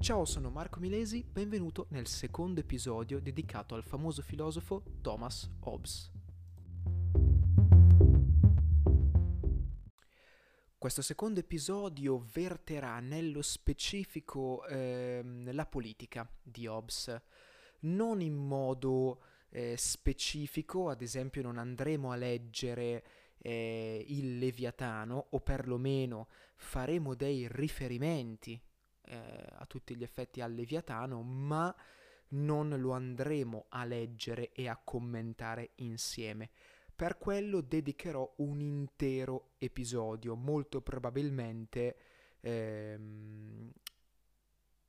Ciao, sono Marco Milesi, benvenuto nel secondo episodio dedicato al famoso filosofo Thomas Hobbes. Questo secondo episodio verterà nello specifico eh, la politica di Hobbes, non in modo eh, specifico, ad esempio non andremo a leggere eh, il Leviatano o perlomeno faremo dei riferimenti eh, a tutti gli effetti al Leviatano, ma non lo andremo a leggere e a commentare insieme. Per quello dedicherò un intero episodio, molto probabilmente ehm,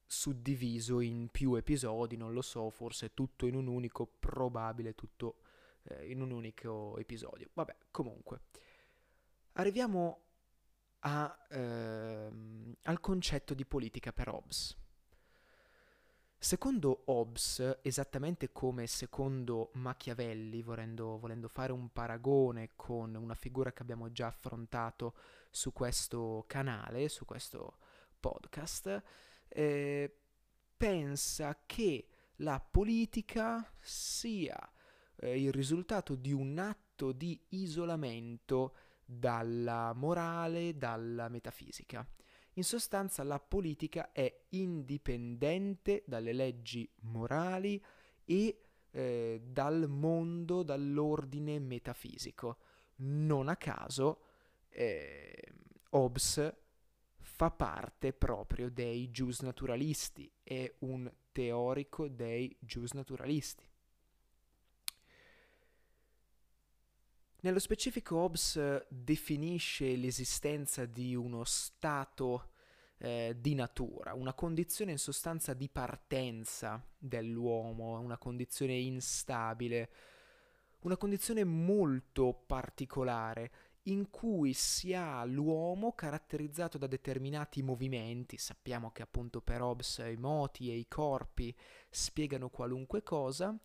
suddiviso in più episodi, non lo so, forse tutto in un unico, probabile tutto eh, in un unico episodio. Vabbè, comunque. Arriviamo a, ehm, al concetto di politica per Hobbes. Secondo Hobbes, esattamente come secondo Machiavelli, volendo, volendo, fare un paragone con una figura che abbiamo già affrontato su questo canale, su questo podcast, eh, pensa che la politica sia eh, il risultato di un atto di isolamento dalla morale, dalla metafisica. In sostanza la politica è indipendente dalle leggi morali e eh, dal mondo, dall'ordine metafisico. Non a caso eh, Hobbes fa parte proprio dei giusnaturalisti, è un teorico dei giusnaturalisti. Nello specifico Hobbes definisce l'esistenza di uno stato eh, di natura, una condizione in sostanza di partenza dell'uomo, una condizione instabile, una condizione molto particolare in cui si ha l'uomo caratterizzato da determinati movimenti, sappiamo che appunto per Hobbes i moti e i corpi spiegano qualunque cosa,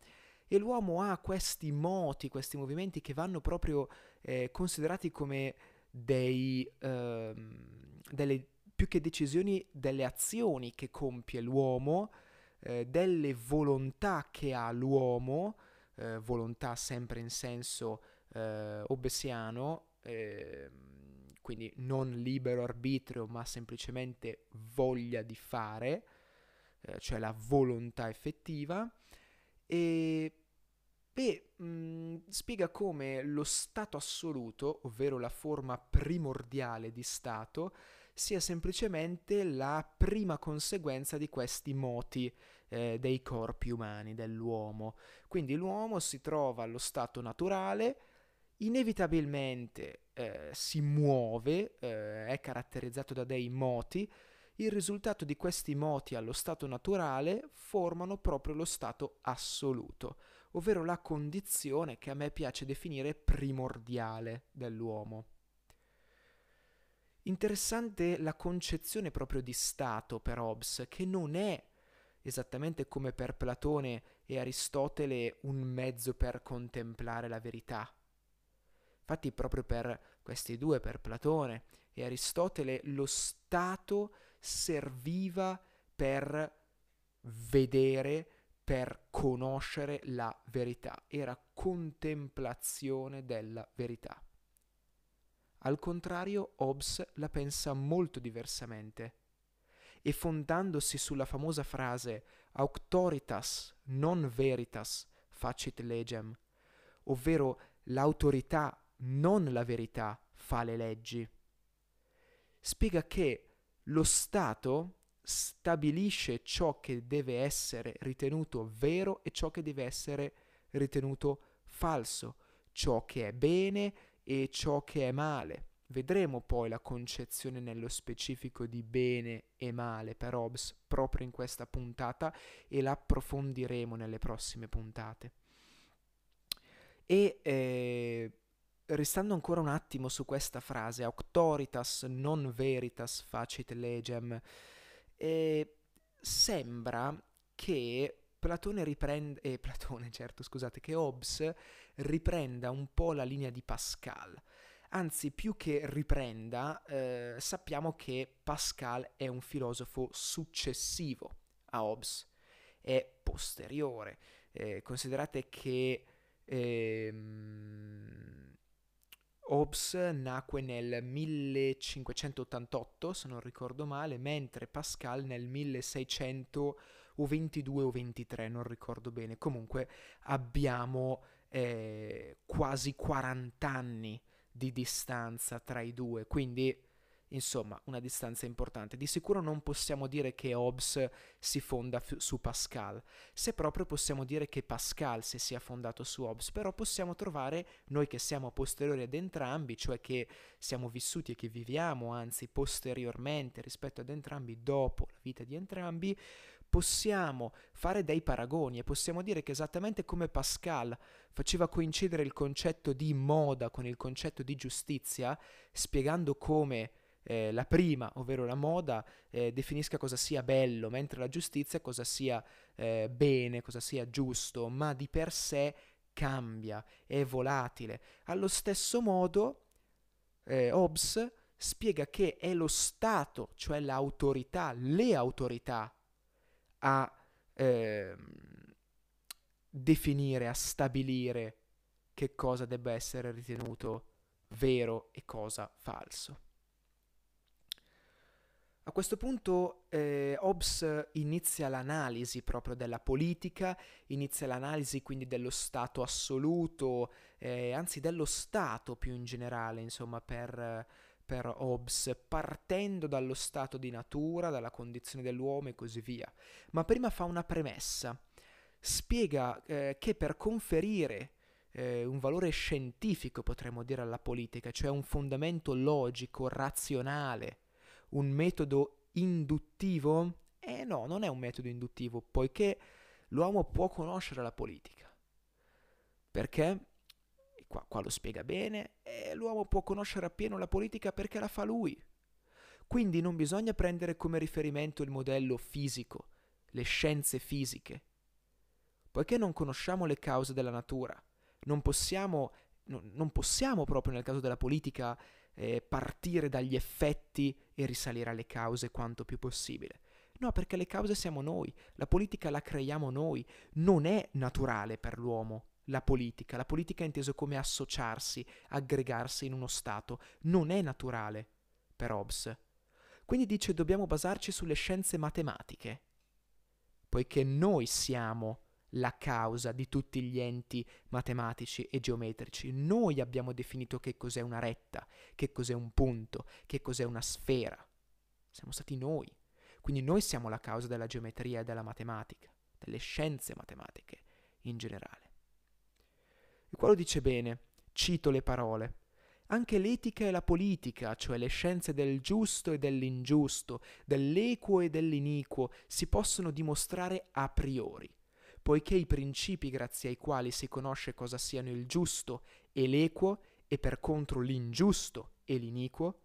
e l'uomo ha questi moti, questi movimenti che vanno proprio eh, considerati come dei, ehm, delle, più che decisioni, delle azioni che compie l'uomo, eh, delle volontà che ha l'uomo, eh, volontà sempre in senso eh, obbesiano, ehm, quindi non libero arbitrio, ma semplicemente voglia di fare, eh, cioè la volontà effettiva e beh, mh, mm, spiega come lo stato assoluto, ovvero la forma primordiale di stato, sia semplicemente la prima conseguenza di questi moti eh, dei corpi umani, dell'uomo. Quindi l'uomo si trova allo stato naturale, inevitabilmente eh, si muove, eh, è caratterizzato da dei moti, il risultato di questi moti allo stato naturale formano proprio lo stato assoluto, ovvero la condizione che a me piace definire primordiale dell'uomo. Interessante la concezione proprio di stato per Hobbes, che non è esattamente come per Platone e Aristotele un mezzo per contemplare la verità. Infatti proprio per questi due, per Platone e Aristotele, lo stato serviva per vedere, per conoscere la verità, era contemplazione della verità. Al contrario, Hobbes la pensa molto diversamente e fondandosi sulla famosa frase auctoritas non veritas facit legem, ovvero l'autorità, non la verità, fa le leggi, spiega che lo Stato stabilisce ciò che deve essere ritenuto vero e ciò che deve essere ritenuto falso, ciò che è bene e ciò che è male. Vedremo poi la concezione nello specifico di bene e male per Hobbes proprio in questa puntata e la approfondiremo nelle prossime puntate. E eh, restando ancora un attimo su questa frase, auctoritas non veritas facit legem, eh, sembra che Platone riprende, eh, Platone certo scusate, che Hobbes riprenda un po' la linea di Pascal, Anzi, più che riprenda, eh, sappiamo che Pascal è un filosofo successivo a Hobbes, è posteriore. Eh, considerate che ehm, Hobbes nacque nel 1588, se non ricordo male, mentre Pascal nel 1600 o 22 o 23, non ricordo bene. Comunque abbiamo eh, quasi 40 anni di distanza tra i due, quindi insomma una distanza importante. Di sicuro non possiamo dire che Hobbes si fonda f- su Pascal, se proprio possiamo dire che Pascal si sia fondato su Hobbes, però possiamo trovare noi che siamo posteriori ad entrambi, cioè che siamo vissuti e che viviamo anzi posteriormente rispetto ad entrambi, dopo la vita di entrambi, possiamo fare dei paragoni e possiamo dire che esattamente come Pascal faceva coincidere il concetto di moda con il concetto di giustizia, spiegando come eh, la prima, ovvero la moda, eh, definisca cosa sia bello, mentre la giustizia cosa sia eh, bene, cosa sia giusto, ma di per sé cambia, è volatile. Allo stesso modo, eh, Hobbes spiega che è lo Stato, cioè l'autorità, le autorità, a eh, definire, a stabilire che cosa debba essere ritenuto vero e cosa falso. A questo punto eh, Hobbes inizia l'analisi proprio della politica, inizia l'analisi quindi dello Stato assoluto, eh, anzi dello Stato più in generale, insomma, per, per Hobbes, partendo dallo stato di natura, dalla condizione dell'uomo e così via. Ma prima fa una premessa, spiega eh, che per conferire eh, un valore scientifico, potremmo dire, alla politica, cioè un fondamento logico, razionale, un metodo induttivo, eh no, non è un metodo induttivo, poiché l'uomo può conoscere la politica. Perché? Qua, qua, lo spiega bene, e l'uomo può conoscere appieno la politica perché la fa lui. Quindi non bisogna prendere come riferimento il modello fisico, le scienze fisiche. Poiché non conosciamo le cause della natura, non possiamo, no, non possiamo proprio nel caso della politica eh, partire dagli effetti e risalire alle cause quanto più possibile. No, perché le cause siamo noi, la politica la creiamo noi, non è naturale per l'uomo la politica. La politica è inteso come associarsi, aggregarsi in uno Stato. Non è naturale per Hobbes. Quindi dice dobbiamo basarci sulle scienze matematiche, poiché noi siamo la causa di tutti gli enti matematici e geometrici. Noi abbiamo definito che cos'è una retta, che cos'è un punto, che cos'è una sfera. Siamo stati noi. Quindi noi siamo la causa della geometria e della matematica, delle scienze matematiche in generale. Il quale dice bene, cito le parole. Anche l'etica e la politica, cioè le scienze del giusto e dell'ingiusto, dell'equo e dell'iniquo, si possono dimostrare a priori, poiché i principi grazie ai quali si conosce cosa siano il giusto e l'equo e per contro l'ingiusto e l'iniquo,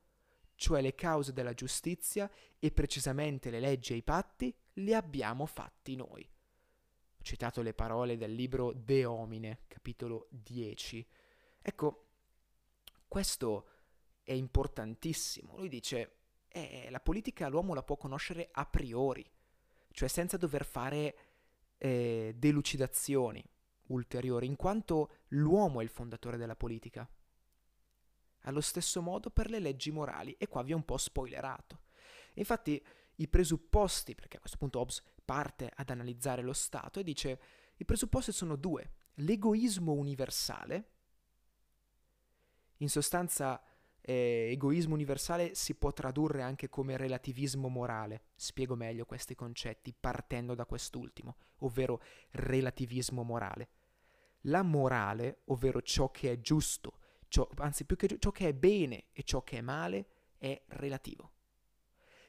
cioè le cause della giustizia e precisamente le leggi e i patti, li abbiamo fatti noi. Ho citato le parole del libro De Homine, capitolo 10. Ecco, questo è importantissimo. Lui dice, eh, la politica l'uomo la può conoscere a priori, cioè senza dover fare eh, delucidazioni ulteriori, in quanto l'uomo è il fondatore della politica. Allo stesso modo per le leggi morali, e qua vi ho un po' spoilerato. Infatti i presupposti, perché a questo punto Hobbes parte ad analizzare lo Stato e dice i presupposti sono due, l'egoismo universale, in sostanza eh, egoismo universale si può tradurre anche come relativismo morale, spiego meglio questi concetti partendo da quest'ultimo, ovvero relativismo morale. La morale, ovvero ciò che è giusto, ciò, anzi più che ciò che è bene e ciò che è male, è relativo.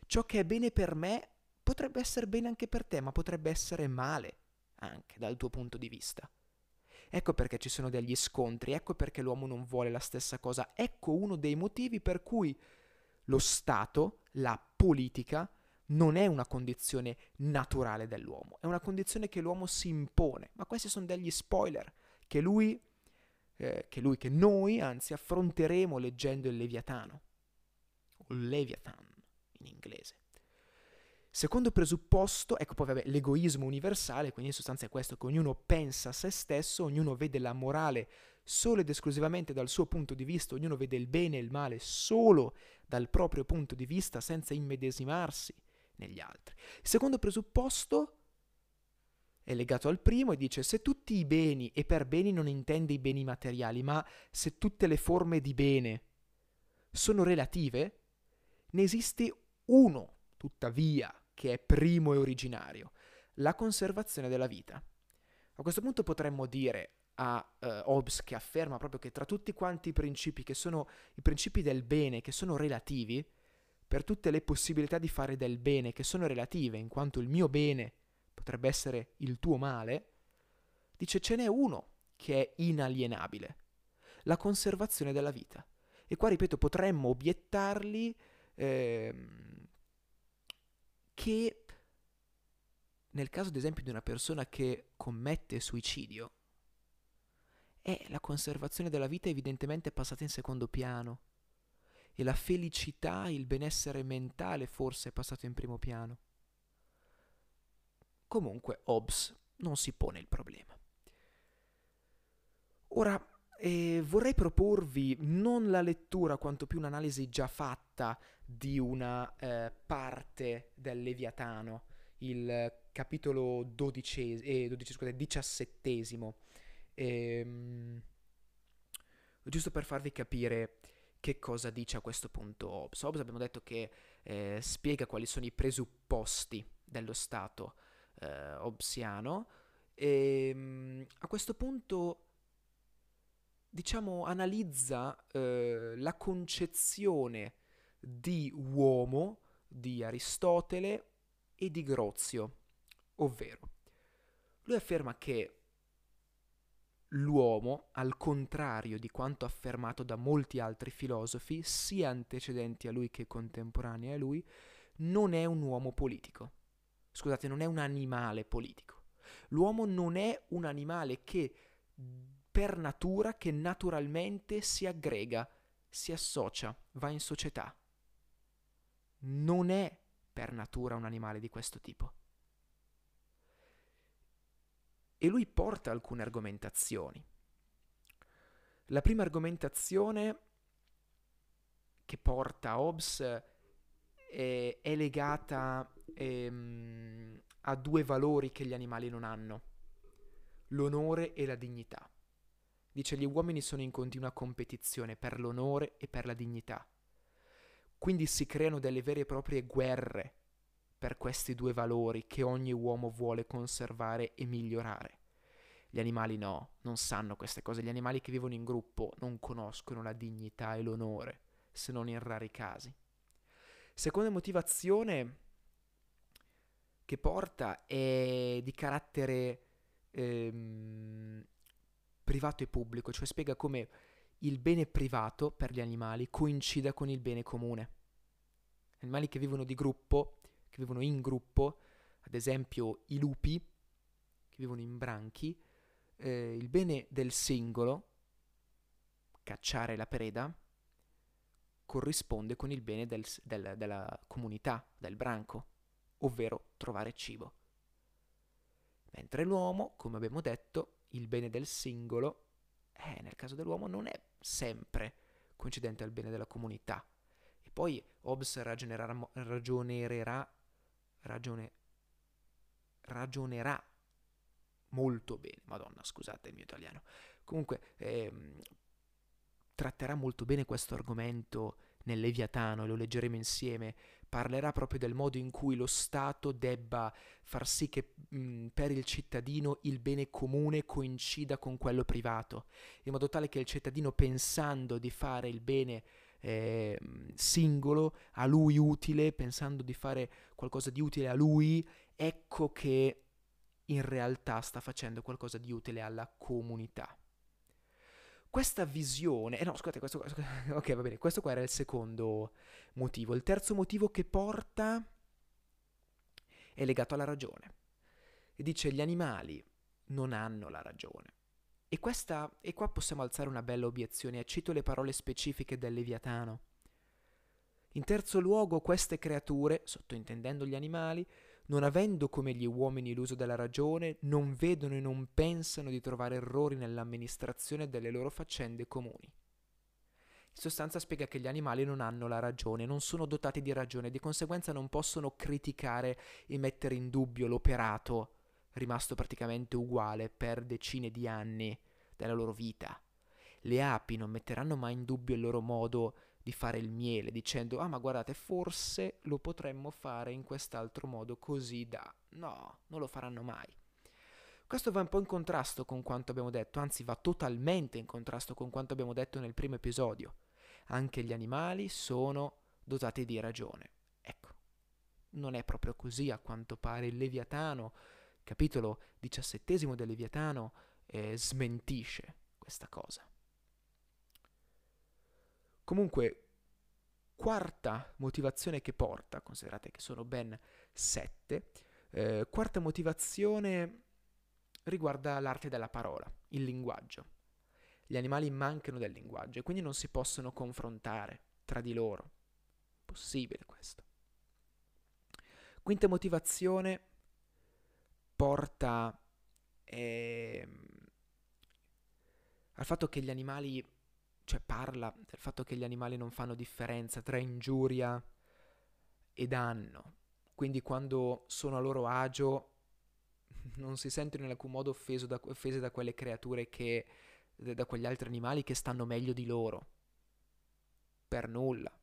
Ciò che è bene per me potrebbe essere bene anche per te, ma potrebbe essere male anche dal tuo punto di vista. Ecco perché ci sono degli scontri, ecco perché l'uomo non vuole la stessa cosa, ecco uno dei motivi per cui lo Stato, la politica, non è una condizione naturale dell'uomo, è una condizione che l'uomo si impone, ma questi sono degli spoiler che lui eh, che lui, che noi, anzi, affronteremo leggendo il Leviatano, o Leviathan in inglese. Secondo presupposto, ecco poi vabbè, l'egoismo universale, quindi in sostanza è questo, che ognuno pensa a se stesso, ognuno vede la morale solo ed esclusivamente dal suo punto di vista, ognuno vede il bene e il male solo dal proprio punto di vista, senza immedesimarsi negli altri. Secondo presupposto è legato al primo e dice se tutti i beni, e per beni non intende i beni materiali, ma se tutte le forme di bene sono relative, ne esiste uno, tuttavia, che è primo e originario, la conservazione della vita. A questo punto potremmo dire a uh, Hobbes che afferma proprio che tra tutti quanti i principi che sono i principi del bene, che sono relativi, per tutte le possibilità di fare del bene che sono relative, in quanto il mio bene potrebbe essere il tuo male, dice ce n'è uno che è inalienabile, la conservazione della vita. E qua, ripeto, potremmo obiettargli ehm, che nel caso ad esempio di una persona che commette suicidio, è la conservazione della vita evidentemente passata in secondo piano e la felicità, il benessere mentale forse è passato in primo piano. Comunque Hobbes non si pone il problema. Ora, eh, vorrei proporvi non la lettura quanto più un'analisi già fatta di una eh, parte del Leviatano, il capitolo dodicesimo, eh, 12, scusate, diciassettesimo. Ehm, giusto per farvi capire che cosa dice a questo punto Hobbes. Hobbes abbiamo detto che eh, spiega quali sono i presupposti dello Stato eh, hobbesiano e ehm, a questo punto diciamo analizza eh, la concezione di uomo di Aristotele e di Grozio, ovvero lui afferma che l'uomo, al contrario di quanto affermato da molti altri filosofi, sia antecedenti a lui che contemporanei a lui, non è un uomo politico. Scusate, non è un animale politico. L'uomo non è un animale che per natura, che naturalmente si aggrega, si associa, va in società. Non è per natura un animale di questo tipo. E lui porta alcune argomentazioni. La prima argomentazione che porta Hobbes è, è legata ehm, a due valori che gli animali non hanno, l'onore e la dignità. Dice gli uomini sono in continua competizione per l'onore e per la dignità. Quindi si creano delle vere e proprie guerre per questi due valori che ogni uomo vuole conservare e migliorare. Gli animali no, non sanno queste cose. Gli animali che vivono in gruppo non conoscono la dignità e l'onore, se non in rari casi. Seconda motivazione che porta è di carattere ehm, privato e pubblico, cioè spiega come il bene privato per gli animali coincida con il bene comune. Animali che vivono di gruppo, che vivono in gruppo, ad esempio i lupi, che vivono in branchi, eh, il bene del singolo, cacciare la preda, corrisponde con il bene del, del, della comunità, del branco, ovvero trovare cibo. Mentre l'uomo, come abbiamo detto, il bene del singolo eh, nel caso dell'uomo non è sempre coincidente al bene della comunità. E poi Hobbes ragionerà, ragione, ragionerà molto bene, madonna scusate il mio italiano, comunque ehm, tratterà molto bene questo argomento nel Leviatano lo leggeremo insieme, parlerà proprio del modo in cui lo Stato debba far sì che mh, per il cittadino il bene comune coincida con quello privato, in modo tale che il cittadino pensando di fare il bene eh, singolo, a lui utile, pensando di fare qualcosa di utile a lui, ecco che in realtà sta facendo qualcosa di utile alla comunità. Questa visione, eh no, scusate, questo, ok, va bene, questo qua era il secondo motivo. Il terzo motivo che porta è legato alla ragione. E dice gli animali non hanno la ragione. E, questa, e qua possiamo alzare una bella obiezione, cito le parole specifiche del Leviatano. In terzo luogo, queste creature, sottointendendo gli animali, non avendo come gli uomini l'uso della ragione, non vedono e non pensano di trovare errori nell'amministrazione delle loro faccende comuni. In sostanza spiega che gli animali non hanno la ragione, non sono dotati di ragione, di conseguenza non possono criticare e mettere in dubbio l'operato rimasto praticamente uguale per decine di anni della loro vita. Le api non metteranno mai in dubbio il loro modo di fare il miele, dicendo ah ma guardate forse lo potremmo fare in quest'altro modo così da... No, non lo faranno mai. Questo va un po' in contrasto con quanto abbiamo detto, anzi va totalmente in contrasto con quanto abbiamo detto nel primo episodio. Anche gli animali sono dotati di ragione. Ecco, non è proprio così a quanto pare il Leviatano capitolo diciassettesimo del Leviatano eh, smentisce questa cosa. Comunque, quarta motivazione che porta, considerate che sono ben sette, eh, quarta motivazione riguarda l'arte della parola, il linguaggio. Gli animali mancano del linguaggio e quindi non si possono confrontare tra di loro. Possibile questo. Quinta motivazione porta eh, al fatto che gli animali, cioè parla del fatto che gli animali non fanno differenza tra ingiuria e danno. Quindi quando sono a loro agio non si sentono in alcun modo da, offese da quelle creature che, da quegli altri animali che stanno meglio di loro. Per nulla.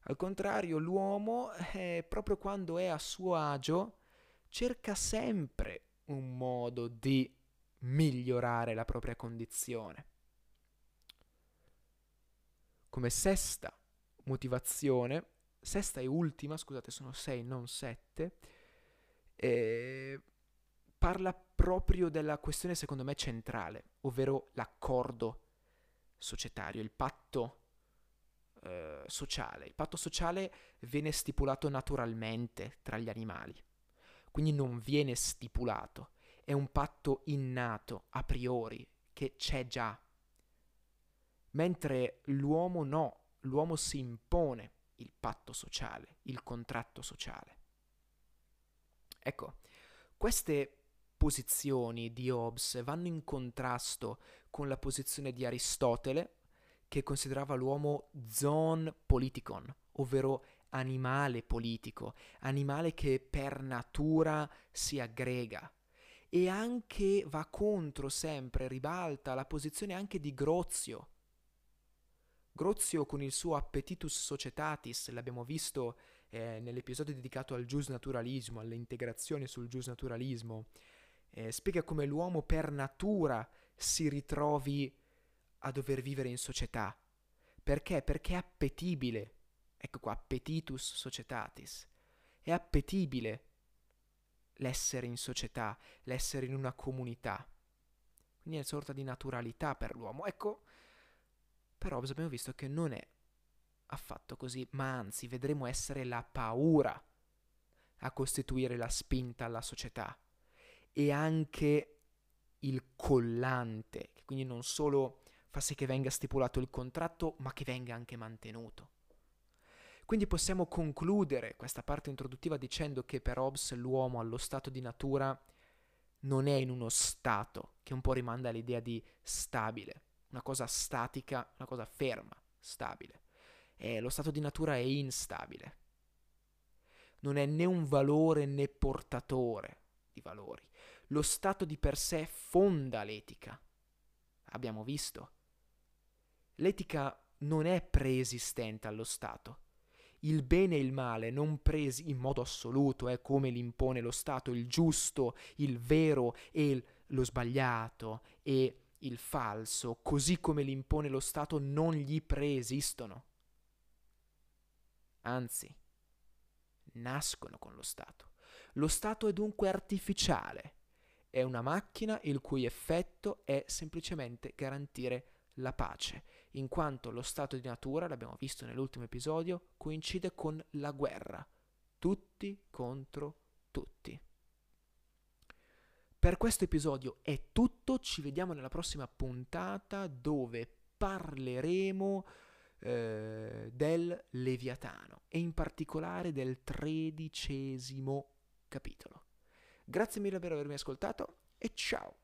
Al contrario, l'uomo, eh, proprio quando è a suo agio, cerca sempre un modo di migliorare la propria condizione. Come sesta motivazione, sesta e ultima, scusate, sono sei, non sette, eh, parla proprio della questione secondo me centrale, ovvero l'accordo societario, il patto eh, sociale. Il patto sociale viene stipulato naturalmente tra gli animali quindi non viene stipulato, è un patto innato, a priori, che c'è già. Mentre l'uomo no, l'uomo si impone il patto sociale, il contratto sociale. Ecco, queste posizioni di Hobbes vanno in contrasto con la posizione di Aristotele, che considerava l'uomo zon politikon, ovvero animale politico, animale che per natura si aggrega e anche va contro sempre, ribalta la posizione anche di Grozio. Grozio con il suo appetitus societatis, l'abbiamo visto eh, nell'episodio dedicato al giusnaturalismo, alle integrazioni sul giusnaturalismo, eh, spiega come l'uomo per natura si ritrovi a dover vivere in società. Perché? Perché è appetibile Ecco qua, appetitus societatis. È appetibile l'essere in società, l'essere in una comunità. Quindi è una sorta di naturalità per l'uomo. Ecco, però abbiamo visto che non è affatto così, ma anzi vedremo essere la paura a costituire la spinta alla società e anche il collante, che quindi non solo fa sì che venga stipulato il contratto, ma che venga anche mantenuto. Quindi possiamo concludere questa parte introduttiva dicendo che per Hobbes l'uomo allo stato di natura non è in uno stato, che un po' rimanda all'idea di stabile, una cosa statica, una cosa ferma, stabile. E lo stato di natura è instabile. Non è né un valore né portatore di valori. Lo stato di per sé fonda l'etica. Abbiamo visto. L'etica non è preesistente allo Stato il bene e il male non presi in modo assoluto, eh, come l'impone lo Stato, il giusto, il vero e lo sbagliato e il falso, così come l'impone lo Stato, non gli preesistono. Anzi, nascono con lo Stato. Lo Stato è dunque artificiale, è una macchina il cui effetto è semplicemente garantire la pace in quanto lo stato di natura, l'abbiamo visto nell'ultimo episodio, coincide con la guerra, tutti contro tutti. Per questo episodio è tutto, ci vediamo nella prossima puntata dove parleremo eh, del Leviatano e in particolare del tredicesimo capitolo. Grazie mille per avermi ascoltato e ciao!